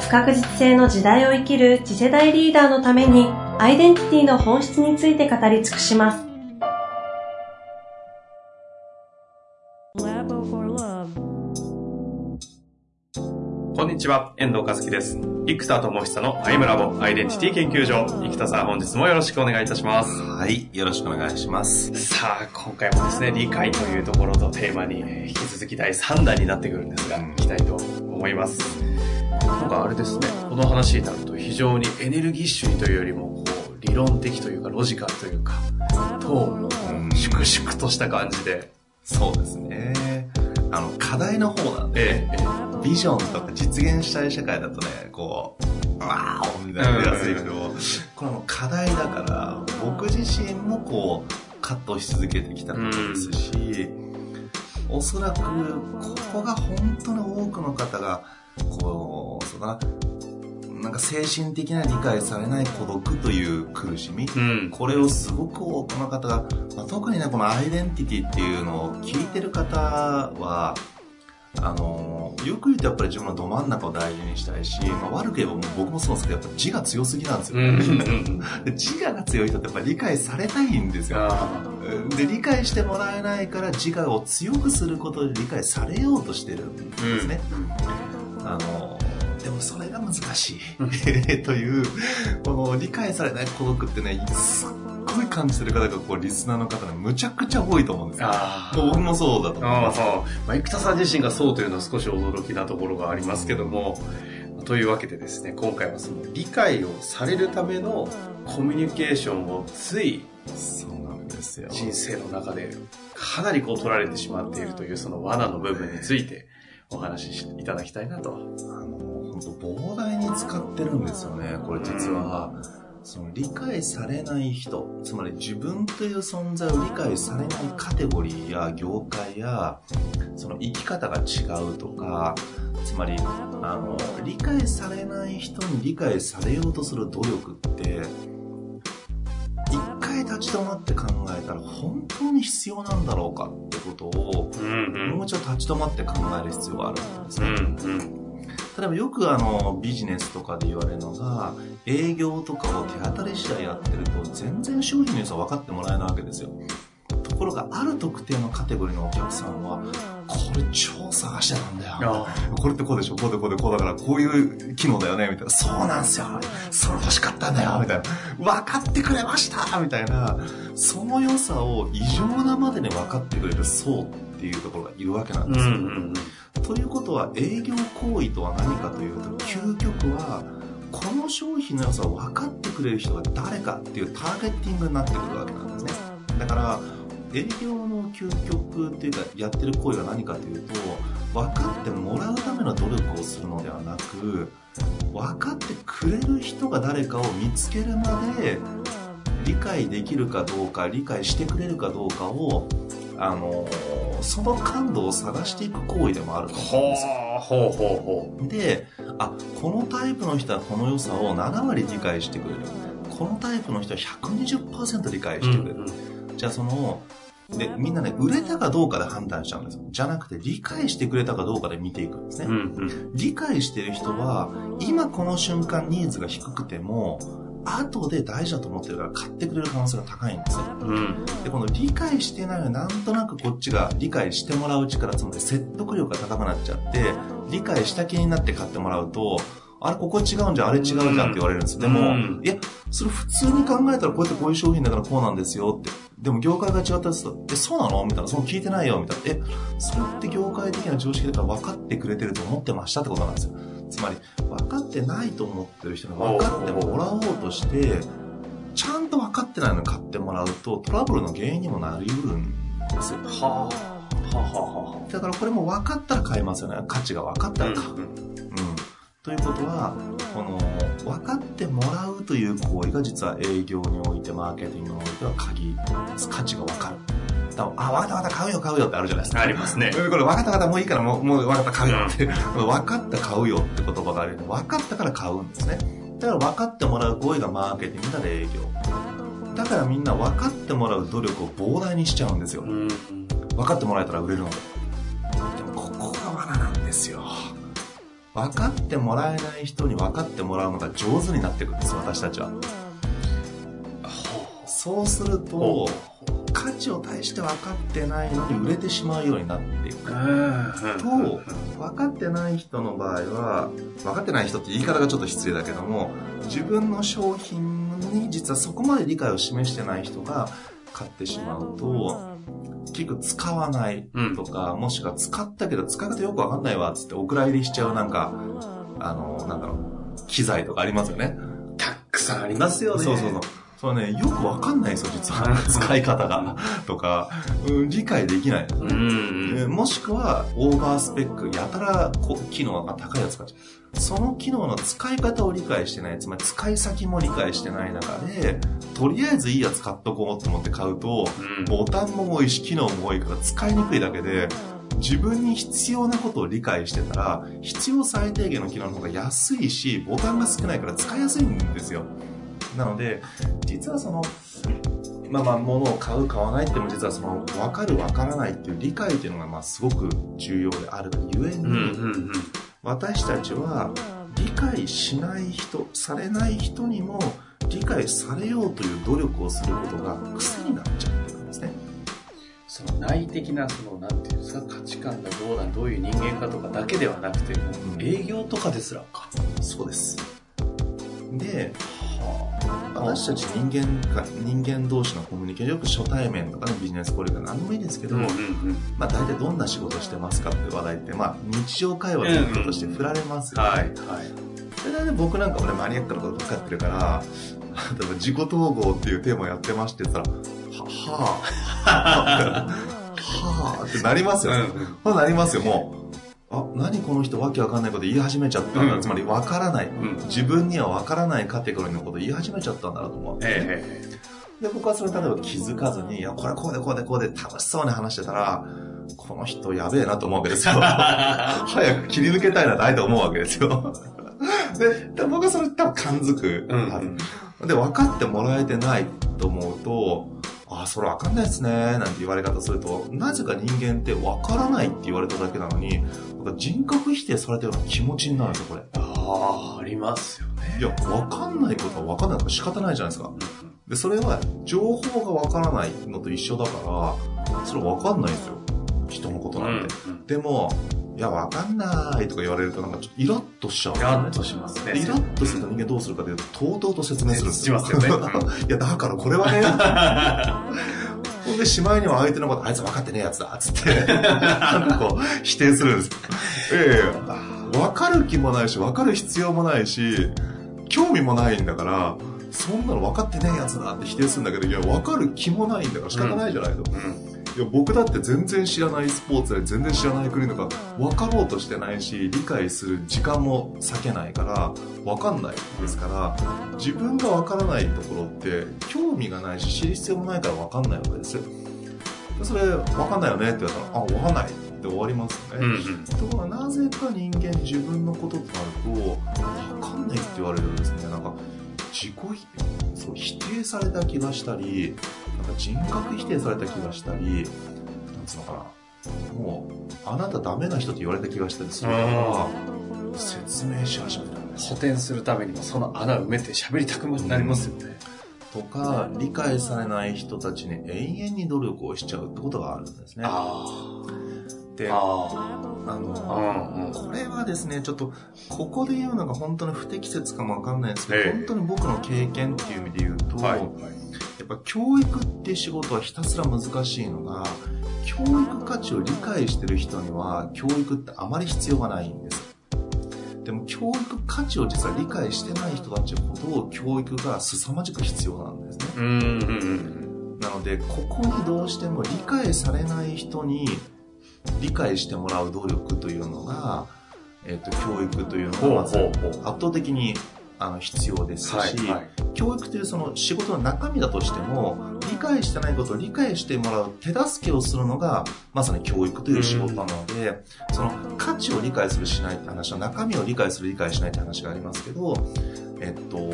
不確実性の時代を生きる次世代リーダーのためにアイデンティティの本質について語り尽くします。こんにちは、遠藤和樹です。生田智久のアイムラボアイデンティティ研究所。生田さん、本日もよろしくお願いいたします。はい、よろしくお願いします。さあ、今回もですね、理解というところとテーマに引き続き第3弾になってくるんですが、いきたいと思います。なんかあれですね、この話になると非常にエネルギッシュにというよりも、こう、理論的というか、ロジカルというか、と、粛々とした感じで。そうですね。あの、課題の方なんで、ええ、ビジョンとか実現したい社会だとね、こう、わーおみたいなやついけど、これも課題だから、僕自身もこう、葛藤し続けてきたことですし、おそらく、ここが本当に多くの方が、こう、そうだな、なんか精神的な理解されない孤独という苦しみ、うん、これをすごく多くの方が、まあ、特にね、このアイデンティティっていうのを聞いてる方は、あのよく言うとやっぱり自分のど真ん中を大事にしたいし、まあ、悪く言えば僕もそうですけどやっぱ自我強すぎなんですよ、ね、で自我が強い人ってやっぱ理解されたいんですよ。で理解してもらえないから自我を強くすることで理解されようとしてるんですね、うん、あのでもそれが難しい。というこの理解されない孤独ってねすっごい感じてる方がこうリスナーの方がむちゃくちゃ多いと思うんですよ。僕もそうだと思います。まあ、生田さん自身がそうというのは少し驚きなところがありますけども。というわけでですね今回はその理解をされるためのコミュニケーションをついそうなんですよ。人生の中でかなりこう取られてしまっているというその罠の部分についてお話しいただきたいなと。あの本当膨大に使ってるんですよねこれ実は。その理解されない人つまり自分という存在を理解されないカテゴリーや業界やその生き方が違うとかつまりあの理解されない人に理解されようとする努力って立ち止まって考えたら本当に必要なんだろうかってことを、もうちょっと立ち止まって考える必要があるんですね。うんうん。例えばよくあのビジネスとかで言われるのが営業とかを手当たり次第やってると全然商品の良さ分かってもらえないわけですよろがある特定のカテゴリーのお客さんはこれ超探してたんだよ。これってこうでしょ？こうでこうでこうだからこういう機能だよね？みたいな。そうなんすよ。それ欲しかったんだよ。みたいな。分かってくれました。みたいな。その良さを異常なまでに分かってくれる層っていうところがいるわけなんですよ、うんうんうん。ということは営業行為とは何かというと究極はこの商品の良さを分かってくれる人が誰かっていうターゲッティングになってくるわけなんですね。だから営業の究極っていうかやってる行為は何かというと分かってもらうための努力をするのではなく分かってくれる人が誰かを見つけるまで理解できるかどうか理解してくれるかどうかをあのその感度を探していく行為でもあると思うんですよ。ほうほうほう。であこのタイプの人はこの良さを7割理解してくれる。このタイプの人は120%理解してくれる、うんうん、じゃあそのでみんなね売れたかどうかで判断しちゃうんですよじゃなくて理解してくれたかどうかで見ていくんですね、うんうん、理解してる人は今この瞬間ニーズが低くても後で大事だと思ってるから買ってくれる可能性が高いんですよ。うん、で、この理解してないのになんとなくこっちが理解してもらう力、つまり説得力が高くなっちゃって、理解した気になって買ってもらうと、あれ、ここ違うんじゃん、あれ違うじゃんって言われるんです。でも、うん、いや、それ普通に考えたらこうやってこういう商品だからこうなんですよって。でも業界が違ったやつと、え、そうなの？みたいな、その聞いてないよ。みたいな。え、それって業界的な常識だから分かってくれてると思ってましたってことなんですよ。つまり分かってないと思ってる人が分かってもらおうとしてちゃんと分かってないのに買ってもらうとトラブルの原因にもなりうるんですよ。はあ。はははだからこれも分かったら買えますよね。価値が分かったら買う、うん、うん、とということは、この、分かってもらうという行為が実は営業において、マーケティングにおいては鍵、価値が分かる。あ、分かった分かった、買うよ買うよってあるじゃないですか。ありますね。これ分かった分かった、もういいから、もう、もう分かった買うよって。分かった買うよって言葉があるよ分かったから買うんですね。だから分かってもらう行為がマーケティングだ営業。だからみんな分かってもらう努力を膨大にしちゃうんですよ。うん。分かってもらえたら売れるので。でもここが罠なんですよ。分かってもらえない人に分かってもらうのが上手になっていくんです、私たちは。そうすると、価値を対して分かってないのに売れてしまうようになっていく。と、分かってない人の場合は、分かってない人って言い方がちょっと失礼だけども、自分の商品に実はそこまで理解を示してない人が買ってしまうと、結局使わないとか、もしくは使ったけど使い方よく分かんないわっつってお蔵入りしちゃうなんか、あの、なんだろう、機材とかありますよね。たくさんありますよね。そうそうそう。それね、よくわかんないんですよ、実は。使い方が。とか、うん、理解できないね。もしくは、オーバースペック、やたらこ機能が高いやつ買っちゃう。その機能の使い方を理解してない、つまり使い先も理解してない中で、とりあえずいいやつ買っとこうと思って買うと、うん。ボタンも多いし、機能も多いから使いにくいだけで、自分に必要なことを理解してたら、必要最低限の機能の方が安いし、ボタンが少ないから使いやすいんですよ。なので、実はその、まあまあ、物を買う、買わないっても実はその、分かる、分からないっていう理解っていうのが、まあ、すごく重要であるがゆえに、私たちは、理解しない人、されない人にも、理解されようという努力をすることが癖になっちゃってるんですね。その内的な、その、なんていうんですか、価値観がどうだ、どういう人間かとかだけではなくて、営業とかですらか。そうです。で、は私たち人間か、人間同士のコミュニケーション、よく初対面とかね、ビジネスコールか何でもいいですけど、うんうんまあ大体どんな仕事してますかって話題って、まあ日常会話のこととして振られますよね。はい、はい。で大体僕なんか俺マニアックなこと使ってるから、例えば自己統合っていうテーマをやってましてって言ったら、は、はぁ、はぁってなりますよ。うんうんなりますよ、もう。あ、何この人わけわかんないこと言い始めちゃったんだ。うんつまりわからない。うん自分にはわからないカテゴリーのこと言い始めちゃったんだなと思うんですね。えで、僕はそれ例えば気づかずに、いや、これこうでこうでこうで楽しそうに話してたら、この人やべえなと思うわけですよ。早く切り抜けたいなってあえて思うわけですよ。で、で僕はそれ多分感づくえうん。で、分かってもらえてないと思うと、あ、それ分かんないですね、なんて言われ方すると、なぜか人間って分からないって言われただけなのに、か人格否定されたような気持ちになるんですよ、これ。ああ、ありますよね。いや、分かんないことは分かんないから仕方ないじゃないですか。で、それは情報が分からないのと一緒だから、それ分かんないんですよ。人のことなんて。うんでも、いや、分かんないとか言われると、なんかちょっとイラッとしちゃうイラッとしますね。でイラッとすると人間どうするかというと、とうとうと説明するんですよ。しますよね いや、だからこれはね、ほんで、しまいには相手のこと、あいつ分かってねえやつだ、つって、なんかこう、否定するんですよ。ええ分かる気もないし、分かる必要もないし、興味もないんだから、そんなの分かってねえやつだって否定するんだけど、いや、分かる気もないんだから仕方ないじゃないと。うんいや僕だって全然知らないスポーツで全然知らない国とか分かろうとしてないし理解する時間も割けないから分かんないですから自分が分からないところって興味がないし知る必要もないから分かんないわけですよ。でそれ分かんないよねって言われたらあ分かんないって終わりますよね、うんうん。ところがなぜか人間自分のこととなると分かんないって言われるとですね。なんか自己否そう否定された気がしたりなんか人格否定された気がしたりなんつうのかな。もうあなたダメな人って言われた気がしたりするから説明し始めたんですよ。補填するためにもその穴埋めて喋りたくなりますよね。とか理解されない人たちに永遠に努力をしちゃうってことがあるんですね。あであ。の。これはですね、ちょっと、ここで言うのが本当に不適切かもわかんないですけど、ええ本当に僕の経験っていう意味で言うと、はい。やっぱ教育っていう仕事はひたすら難しいのが、教育価値を理解してる人には、教育ってあまり必要がないんです。でも教育価値を実は理解してない人たちほど教育が凄まじく必要なんですね。うんうんうん。なので、ここにどうしても理解されない人に理解してもらう努力というのが、えっと、教育というのがまず圧倒的にあの必要ですし、はいはい、教育というその仕事の中身だとしても理解してないことを理解してもらう手助けをするのがまさに教育という仕事なので、その価値を理解するしないって話は中身を理解する理解しないって話がありますけど、えっと、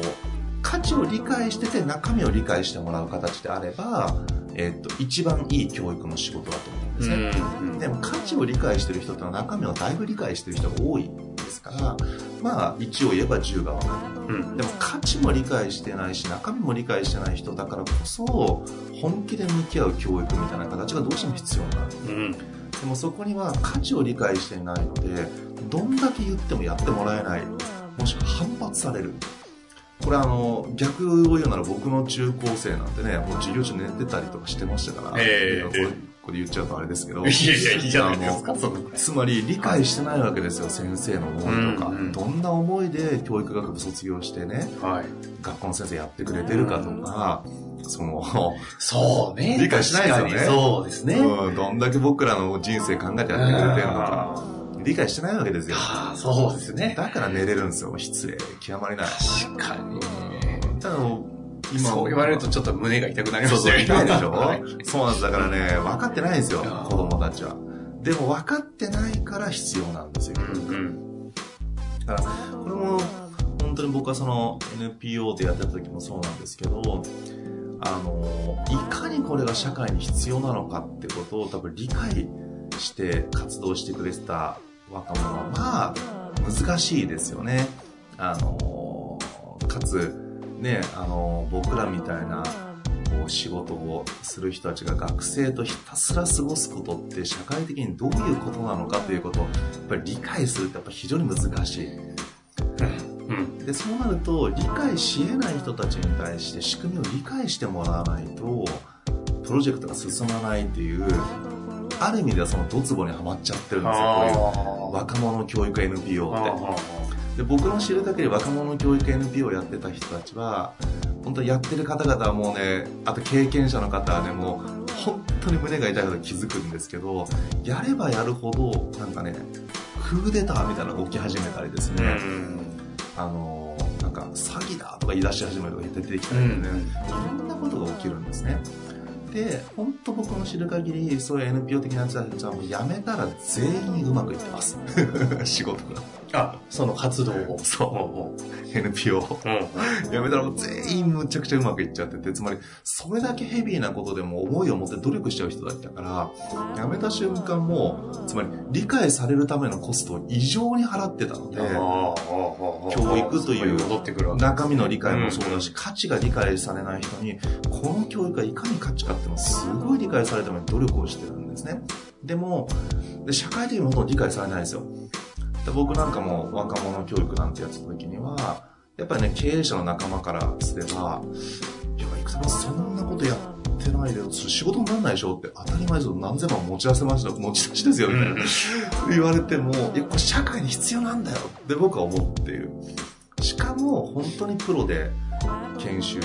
価値を理解してて中身を理解してもらう形であれば、えっと、一番いい教育の仕事だと思う。んですね。でも価値を理解してる人ってのは中身をだいぶ理解してる人が多いですから、まあ、一応言えば10が分かる。うん、でも価値も理解してないし、中身も理解してない人だからこそ、本気で向き合う教育みたいな形がどうしても必要になる。うん、でもそこには価値を理解していないので、どんだけ言ってもやってもらえない。もしくは反発される。これあの、逆を言うなら僕の中高生なんてね、もう授業中寝てたりとかしてましたから、えー、これ言っちゃうとあれですけど。いやいや、いいじゃないですか、つまり理解してないわけですよ、先生の思いとか。うんうん、どんな思いで教育学部卒業してね、はい、学校の先生やってくれてるかとか、その、そうね。理解しないですよね。そうですね、うん。どんだけ僕らの人生考えてやってくれてるのか。理解してないわけですよ。そうですね。だから寝れるんですよ。失礼。極まりない。確かに。ただ、今そう言われるとちょっと胸が痛くなりますね。そうそう、痛いでしょ、はい、そうなんです。だからね、分かってないんですよ、子供たちは。でも分かってないから必要なんですよ。うんうん、だから、これも、本当に僕はその NPO でやってた時もそうなんですけど、あの、いかにこれが社会に必要なのかってことを多分理解して活動してくれてた若者は、まあ、難しいですよね。あの、かつ、ね、あの、僕らみたいな、こう、仕事をする人たちが学生とひたすら過ごすことって社会的にどういうことなのかということを、やっぱり理解するってやっぱ非常に難しい。うん、でそうなると理解し得ない人たちに対して仕組みを理解してもらわないとプロジェクトが進まないっていうある意味ではそのドツボにはまっちゃってるんですよ。こういう若者教育 NPO って。で僕の知る限り若者教育 NPO をやってた人たちは本当にやってる方々はもうねあと経験者の方はねもう本当に胸が痛いこと気づくんですけどやればやるほどなんかねクーデターみたいなのが起き始めたりですね、あのなんか詐欺だとか言い出し始めるとか出てきたりね、いろんなことが起きるんですねで、本当僕の知る限り、そういう NPO 的なやつはもう辞めたら全員うまくいってます。仕事が。あ、その活動を。そう。NPO。うん、辞めたらもう全員むちゃくちゃうまくいっちゃってて、つまり、それだけヘビーなことでも思いを持って努力しちゃう人だったから、辞めた瞬間も、つまり、理解されるためのコストを異常に払ってたので、教育という中身の理解もそうだし、価値が理解されない人に、この教育がいかに価値かっていうのをすごい理解されるために努力をしてるんですね。でも、で社会的にほとんど理解されないんですよ。で僕なんかも若者教育なんてやってた時には、やっぱりね、経営者の仲間からすれば、いや、いくさんそんなことやってないで、仕事にならないでしょって当たり前ですよ。何千万持ち合わせました、持ち出しですよ、みたいな。言われても、いや、これ社会に必要なんだよって僕は思っている。しかも、本当にプロで、研修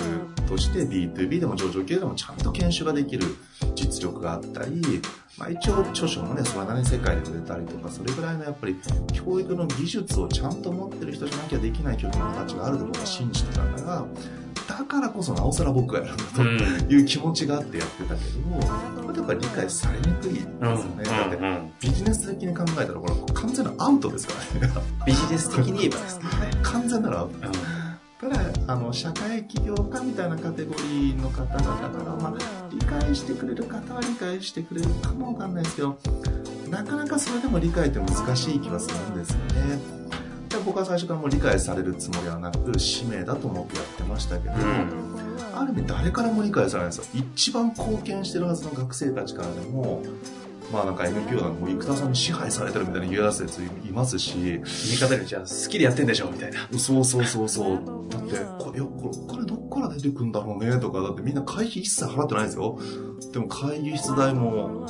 として B2B でも上場系でもちゃんと研修ができる実力があったり、まあ、一応著書もねそれなりに世界で売れたりとかそれぐらいのやっぱり教育の技術をちゃんと持ってる人じゃなきゃできない教育の形があると僕は信じてたからだからこそなおさら僕がやるんだという気持ちがあってやってたけど、これやっぱり理解されにくいですよね、だってビジネス的に考えたらこれ完全なアウトですからね。ビジネス的に言えばですね。完全ならアウト、ただあの社会起業家みたいなカテゴリーの方々から、まあ、理解してくれる方は理解してくれるかもわかんないですけどなかなかそれでも理解って難しい気はするんですよね。で僕は最初からもう理解されるつもりはなく使命だと思ってやってましたけど、うん、ある意味誰からも理解されないんですよ。一番貢献してるはずの学生たちからでもまあなんか NPO なんかもう生田さんに支配されてるみたいに言い出すやついますし。言い方でじゃあ好きでやってんでしょみたいな。そうそうそうそう。だって、これ、これ、これどっから出てくんだろうねとか、だってみんな会費一切払ってないですよ。でも会議室代も、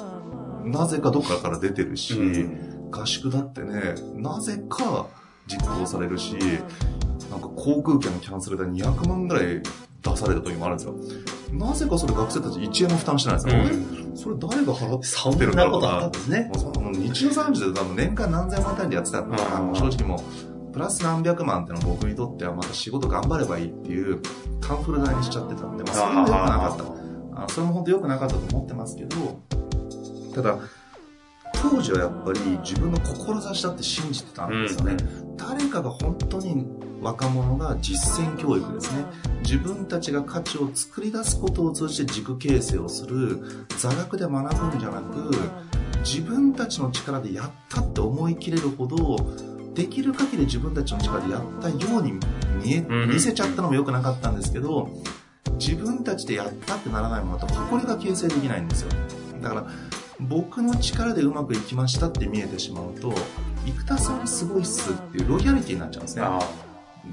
なぜかどっかから出てるし、うん、合宿だってね、なぜか実行されるし、なんか航空券のキャンセル代200万ぐらい出された時もあるんですよ。なぜかそれ学生たち1円も負担してないんですよ。うんそれ誰が払ってそんるんだろうなことあったなんですね。もうその日常産業で多分年間何千万単位でやってたから、正直もう、プラス何百万ってのは僕にとってはまた仕事頑張ればいいっていうカンフル代にしちゃってたんで、まあそれも良くなかった。それも本当良くなかったと思ってますけど、ただ、当時はやっぱり自分の志だって信じてたんですよね。誰かが本当に若者が実践教育ですね。自分たちが価値を作り出すことを通じて軸形成をする座学で学ぶんじゃなく、自分たちの力でやったって思い切れるほど、できる限り自分たちの力でやったように見え、うん見せちゃったのも良くなかったんですけど、自分たちでやったってならないものと誇りが形成できないんですよ。だから、僕の力でうまくいきましたって見えてしまうと、生田さんすごいっすっていうロイヤリティになっちゃうんですね。あ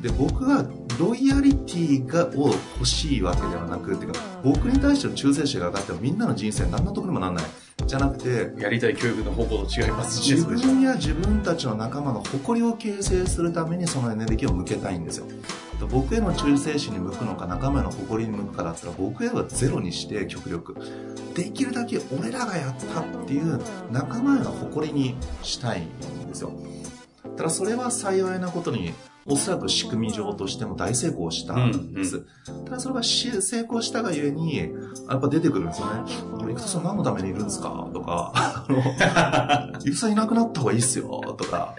で、僕はロイヤリティがを欲しいわけではなく、っていうか、僕に対しての忠誠心が上がってもみんなの人生何の得にもならない。じゃなくて、あやりたい教育の方向と違いますし、自分や自分たちの仲間の誇りを形成するためにそのエネルギーを向けたいんですよ。僕への忠誠心に向くのか仲間への誇りに向くかだったら僕へはゼロにして極力。できるだけ俺らがやったっていう仲間への誇りにしたいんですよ。ただそれは幸いなことにおそらく仕組み上としても大成功したんです、ただそれがし成功したがゆえにやっぱ出てくるんですよね。生田さん何のためにいるんですか？とか。あの生田さんいなくなった方がいいっすよ。とか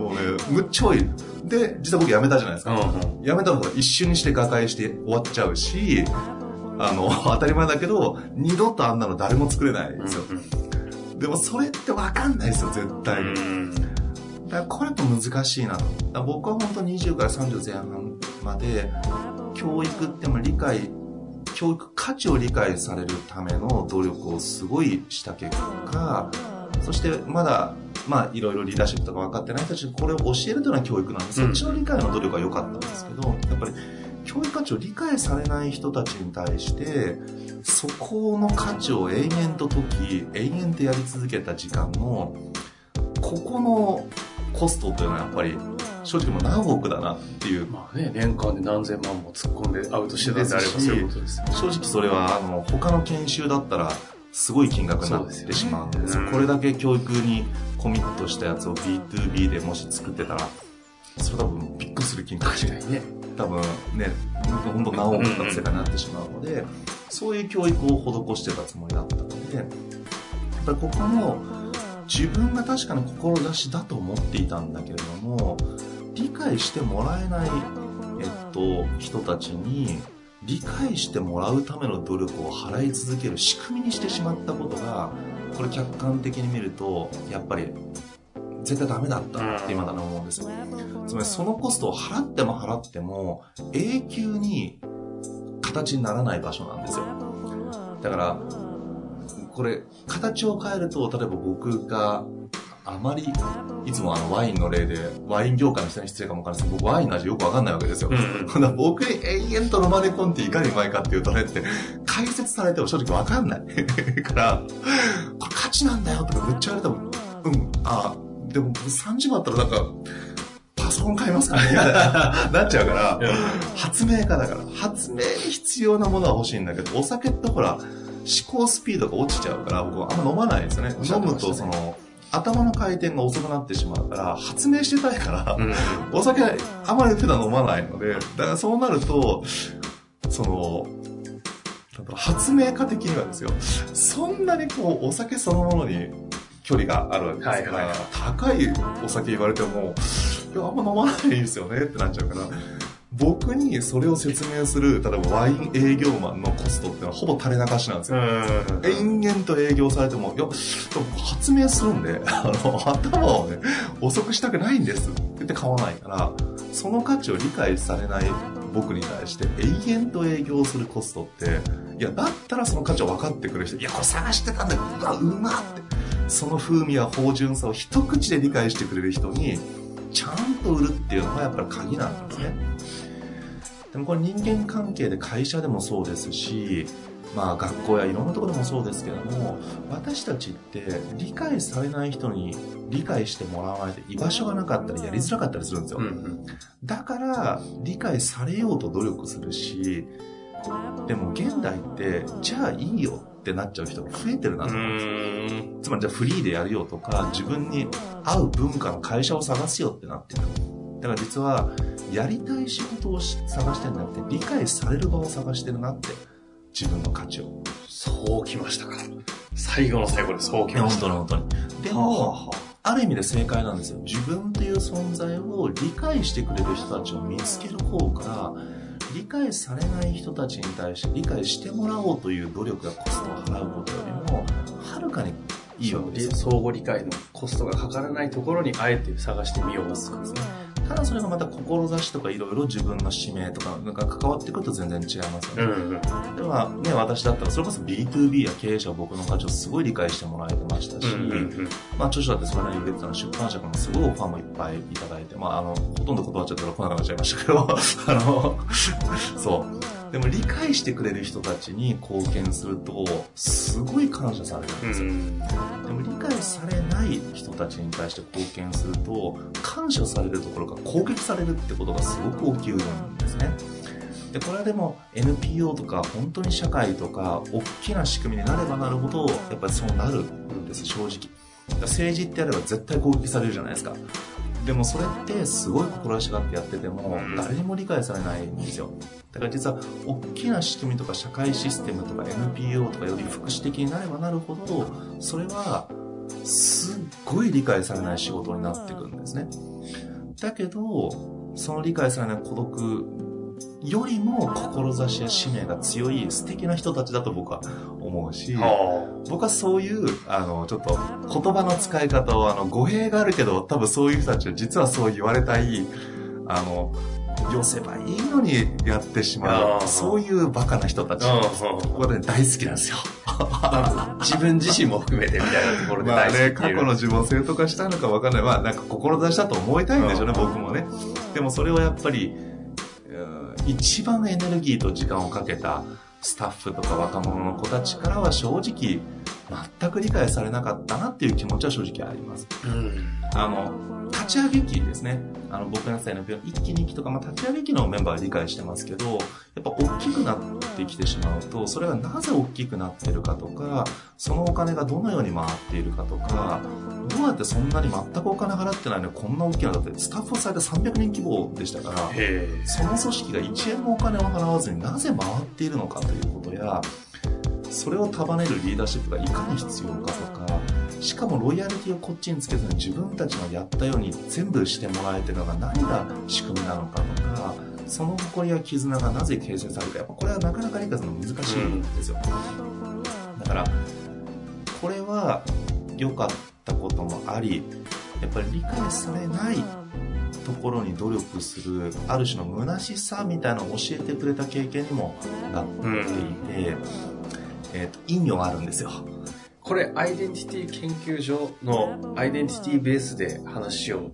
もうねむっちゃ多いで実は僕辞めたじゃないですか、うんうん辞めた方が一瞬にして瓦解して終わっちゃうし、あの、当たり前だけど、二度とあんなの誰も作れないんですよ。でもそれってわかんないですよ、絶対に。うんだからこれやっぱ難しいなと。僕は本当20から30前半まで、教育っても理解、教育価値を理解されるための努力をすごいした結果、そしてまだ、まあいろいろリーダーシップとか分かってない人たちにこれを教えるというのは教育なんで、そっちの理解の努力は良かったんですけど、やっぱり教育価値を理解されない人たちに対して、そこの価値を延々と解き、延々とやり続けた時間の、ここのコストというのはやっぱり正直もう何億だなっていう。まあね、年間で何千万も突っ込んでアウトしてたんであればですしそういうことですよね。正直それはあの他の研修だったらすごい金額になってしまうんでね。これだけ教育にコミットしたやつを B2B でもし作ってたらそれ多分びっくりする金額確かにね。多分ね本当何億かの世界になってしまうのでそういう教育を施してたつもりだったのでやっぱりここも自分が確かに志だと思っていたんだけれども理解してもらえない、えっと、人たちに理解してもらうための努力を払い続ける仕組みにしてしまったことがこれ客観的に見るとやっぱり絶対ダメだったって今だに思うんですよ。つまりそのコストを払っても払っても永久に形にならない場所なんですよ。だからこれ形を変えると例えば僕があまりいつもあのワインの例でワイン業界の人に失礼かもわかんないですけど僕ワインの味よくわかんないわけですよ、うん僕に永遠と飲まれ込んでいかにうまいかっていうとねって解説されても正直わかんない。からこれ価値なんだよとかめっちゃ言われてもうんあでも3時もあったらなんかパソコン買いますかね？みたいな なっちゃうから発明家だから発明に必要なものは欲しいんだけどお酒ってほら思考スピードが落ちちゃうから僕はあんま飲まないんですよね。飲むとその頭の回転が遅くなってしまうから発明してたいから、うん。お酒あまり普段飲まないので、だからそうなると、その、発明家的にはですよ、そんなにこう、お酒そのものに距離があるわけですから、はいはい高いお酒言われても、いや、あんま飲まないですよねってなっちゃうから、僕にそれを説明する、例えばワイン営業マンのコストっていうのはほぼ垂れ流しなんですよ。延々と営業されても、いや、発明するんで、あの、頭をね、遅くしたくないんですって言って買わないから、その価値を理解されない僕に対して永遠と営業するコストって、いや、だったらその価値を分かってくれる人、いや、これ探してたんだけど、うわ、うまって。その風味や芳醇さを一口で理解してくれる人に、ちゃんと売るっていうのがやっぱり鍵なんですね。でもこれ人間関係で会社でもそうですし、まあ学校やいろんなところでもそうですけども、私たちって理解されない人に理解してもらわないと居場所がなかったりやりづらかったりするんですよ。うんうんだから理解されようと努力するし、でも現代って、じゃあいいよってなっちゃう人が増えてるなと思うんですよ。つまりじゃあフリーでやるよとか、自分に合う文化の会社を探すよってなってる。だから実は、やりたい仕事をし探してるんじゃなくて、理解される場を探してるなって。自分の価値を。そうきましたか。最後の最後でそうきました。本当に本当に。でも、ある意味で正解なんですよ。自分という存在を理解してくれる人たちを見つける方から、理解されない人たちに対して理解してもらおうという努力やコストを払うことよりも、はるかにいいわけですよ。相互理解のコストがかからないところにあえて探してみようとかですね。ただそれがまた志とかいろいろ自分の使命とかなんか関わってくると全然違いますよね。んうん。ではね、私だったらそれこそ B2B や経営者は僕の価値をすごい理解してもらえてましたし、まあ著書だってそれなりに売れてたの出版社からもすごいオファーもいっぱいいただいて、まああの、ほとんど断っちゃったから来なくなっちゃいましたけど、あの、そう。でも理解してくれる人たちに貢献すると、すごい感謝されるんですよ。でも理解されない人たちに対して貢献すると、感謝されるところが攻撃されるってことがすごく起きるんですね。で、これはでも NPO とか本当に社会とか大きな仕組みになればなるほど、やっぱりそうなるんです、正直。政治ってやれば絶対攻撃されるじゃないですか。でもそれってすごい志があってやっててもうん誰にも理解されないんですよ。だから実は大きな仕組みとか社会システムとか NPO とかより福祉的になればなるほどそれはすっごい理解されない仕事になってくるんですね。だけどその理解されない孤独よりも志や使命が強い素敵な人たちだと僕は思うし、僕はそういう、あの、ちょっと言葉の使い方を、あの、語弊があるけど、多分そういう人たちは実はそう言われたい、あの、寄せばいいのにやってしまう、そういうバカな人たち。僕はね、大好きなんですよ。自分自身も含めてみたいなところでまあね、過去の自分を正当化したのかわかんない。まあ、なんか志だと思いたいんでしょうね、うん僕もね。でもそれをやっぱり、うん一番エネルギーと時間をかけたスタッフとか若者の子たちからは正直、全く理解されなかったなっていう気持ちは正直あります。うんあの、立ち上げ期ですね。あの、僕がやってた NPO の1期2期とか、まあ、立ち上げ期のメンバーは理解してますけど、やっぱ大きくなってきてしまうと、それがなぜ大きくなってるかとか、そのお金がどのように回っているかとか、どうやってそんなに全くお金払ってないのにこんな大きな、だってスタッフ最大300人規模でしたから、へその組織が1円もお金を払わずになぜ回っているのかということや、それを束ねるリーダーシップがいかに必要かとか、しかもロイヤリティをこっちにつけずに自分たちのやったように全部してもらえてるのが何が仕組みなのかとか、その誇りや絆がなぜ形成されるか、やっぱこれはなかなか理解するの難しい。んですよ。だから、これは良かったこともあり、やっぱり理解されないところに努力するある種の虚しさみたいなのを教えてくれた経験にもなっていて、えーと意味はあるんですよこれ、アイデンティティ研究所のアイデンティティベースで話を、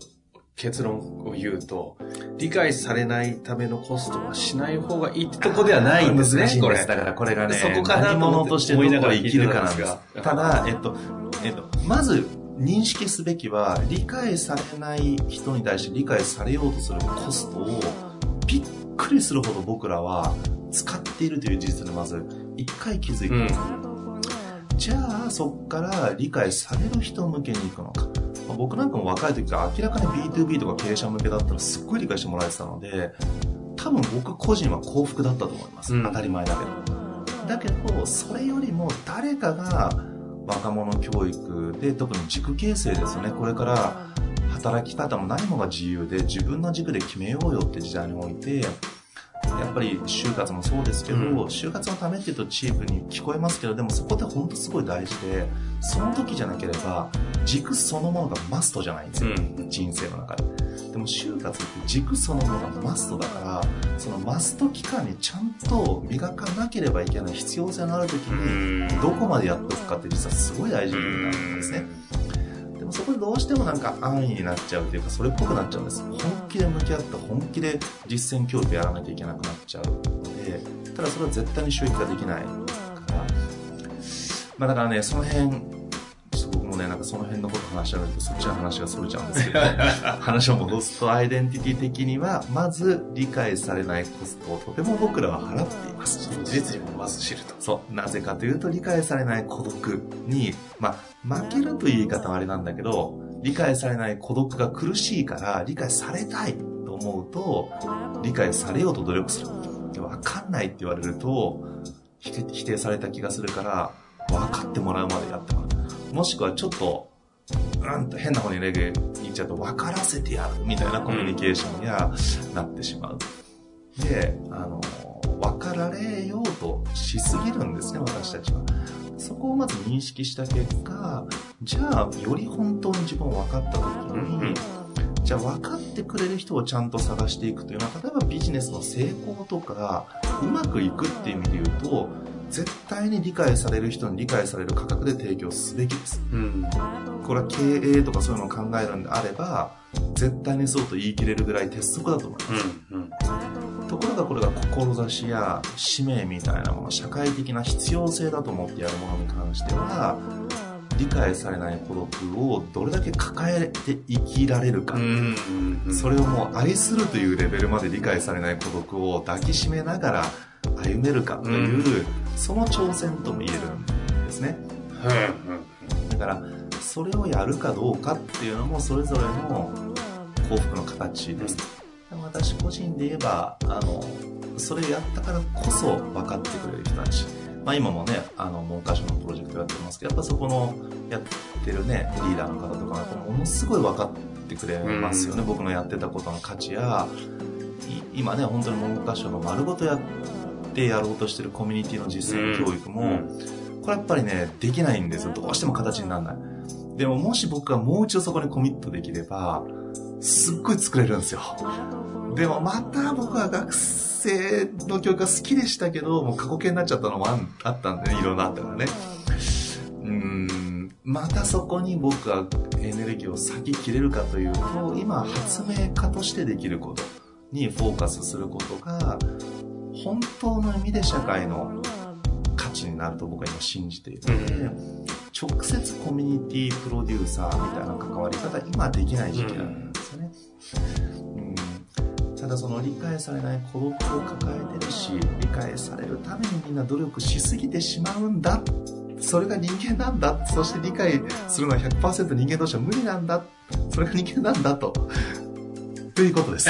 結論を言うと、理解されないためのコストはしない方がいいってとこではないんですねこれ。だからこれがねそこかな何者としてどこで生きるかなんです。思いながら聞いてただ、えっとえっと、まず認識すべきは理解されない人に対して理解されようとするコストをびっくりするほど僕らは使っているという事実にまず一回気づいて、うんじゃあそこから理解される人向けに行くのか、まあ僕なんかも若い時から明らかに B2B とか経営者向けだったらすっごい理解してもらえてたので多分僕個人は幸福だったと思います、うん。当たり前だけど。だけどそれよりも誰かが若者教育で特に軸形成ですよね。これから働き方も何もが自由で自分の軸で決めようよって時代においてやっぱり就活もそうですけど、うん。就活のためっていうとチープに聞こえますけどでもそこって本当すごい大事でその時じゃなければ軸そのものがマストじゃないんですよ、うん。人生の中で。でも就活って軸そのものがマストだからそのマスト期間にちゃんと磨かなければいけない必要性のある時にどこまでやっておくかって実はすごい大事なんですね。でもそこでどうしてもなんか安易になっちゃうというかそれっぽくなっちゃうんです。本気で向き合って本気で実践教育やらなきゃいけなくなっちゃう。のでただそれは絶対に収益ができないから。まあだからねその辺ね、なんかその辺のこと話しちゃうと、そっちの話がそれちゃうんですけど、話を戻すと、アイデンティティ的には、まず理解されないコストをとても僕らは払っています。事実にもまず知ると。そう。なぜかというと、理解されない孤独に、まあ、負けるという言い方はあれなんだけど、理解されない孤独が苦しいから、理解されたいと思うと、理解されようと努力する。でわかんないって言われると、否定否定された気がするから、分かってもらうまでやってもらう。もしくはちょっと、うんと変な方にレゲエ言っちゃうと、分からせてやるみたいなコミュニケーションにはなってしまう。で、あの、分かられようとしすぎるんですね、私たちは。そこをまず認識した結果、じゃあ、より本当に自分を分かった時に、じゃあ分かってくれる人をちゃんと探していくというのは、例えばビジネスの成功とか、うまくいくっていう意味で言うと、絶対に理解される人に理解される価格で提供すべきです。うん。これは経営とかそういうのを考えるんであれば、絶対にそうと言い切れるぐらい鉄則だと思います。うん。ところがこれが志や使命みたいなもの、社会的な必要性だと思ってやるものに関しては、理解されない孤独をどれだけ抱えて生きられるか。うん。それをもう愛するというレベルまで理解されない孤独を抱きしめながら歩めるかという、その挑戦とも言えるんですね。だから、それをやるかどうかっていうのもそれぞれの幸福の形です。私個人で言えば、あの、それやったからこそ分かってくれる人たち。まあ今もね、あの、文科省のプロジェクトやってますけど、やっぱそこのやってるね、リーダーの方とか、やっぱものすごい分かってくれますよね。僕のやってたことの価値や、今ね、本当に文科省の丸ごとやってやろうとしてるコミュニティの実践教育も、これやっぱりね、できないんですよ。どうしても形にならない。でももし僕がもう一度そこにコミットできれば、すっごい作れるんですよ。でもまた僕は学生の教育が好きでしたけど、もう過去形になっちゃったのもあったんでね、いろんなあったからね。うーん、またそこに僕がエネルギーを割き切れるかというと、今発明家としてできることにフォーカスすることが、本当の意味で社会の価値になると僕は今信じているので、直接コミュニティプロデューサーみたいな関わり方、今できない時期なんですよね。うん、ただその理解されない孤独を抱えてるし、理解されるためにみんな努力しすぎてしまうんだ。それが人間なんだ。そして理解するのは100%人間同士は無理なんだ。それが人間なんだと。ということです。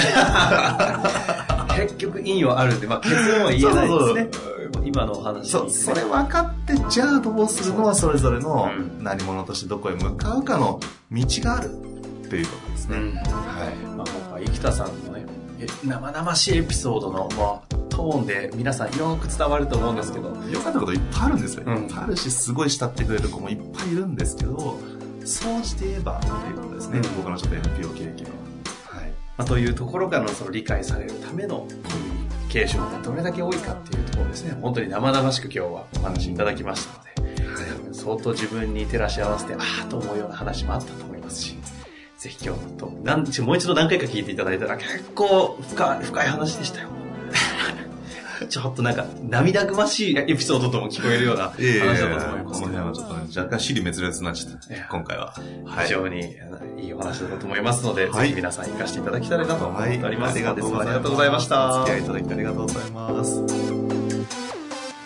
結局意味はあるんで、まあ、結論は言えないですね。今のお話そう、それ分かって、じゃあどうするのはそれぞれの何者としてどこへ向かうかの道があるということですね。うんはい。まあ、今回、生田さんのね、え生々しいエピソードの、まあ、トーンで皆さんよく伝わると思うんですけど、良かったこといっぱいあるんですよ。うんいっぱいあるし、すごい慕ってくれる子もいっぱいいるんですけど、そうして言えばっていうことですね。うん僕のちょっと NPO 経験。まあ、というところからのその理解されるためのコミュニケーションがどれだけ多いかっていうところですね。本当に生々しく今日はお話いただきましたので、相当自分に照らし合わせて、ああと思うような話もあったと思いますし、ぜひ今日と、もう一度何回か聞いていただいたら結構深い、深い話でしたよ。ちょっとなんか涙ぐましいエピソードとも聞こえるような話だったと思いますけどこの辺はちょっとね、若干尻滅裂になっちゃった。今回は。非常にいいお話だったと思いますので、はいぜひ皆さん活かしていただきたいなと思っております。ありがとうございありがとうございました。お付き合いいただきありがとうございます。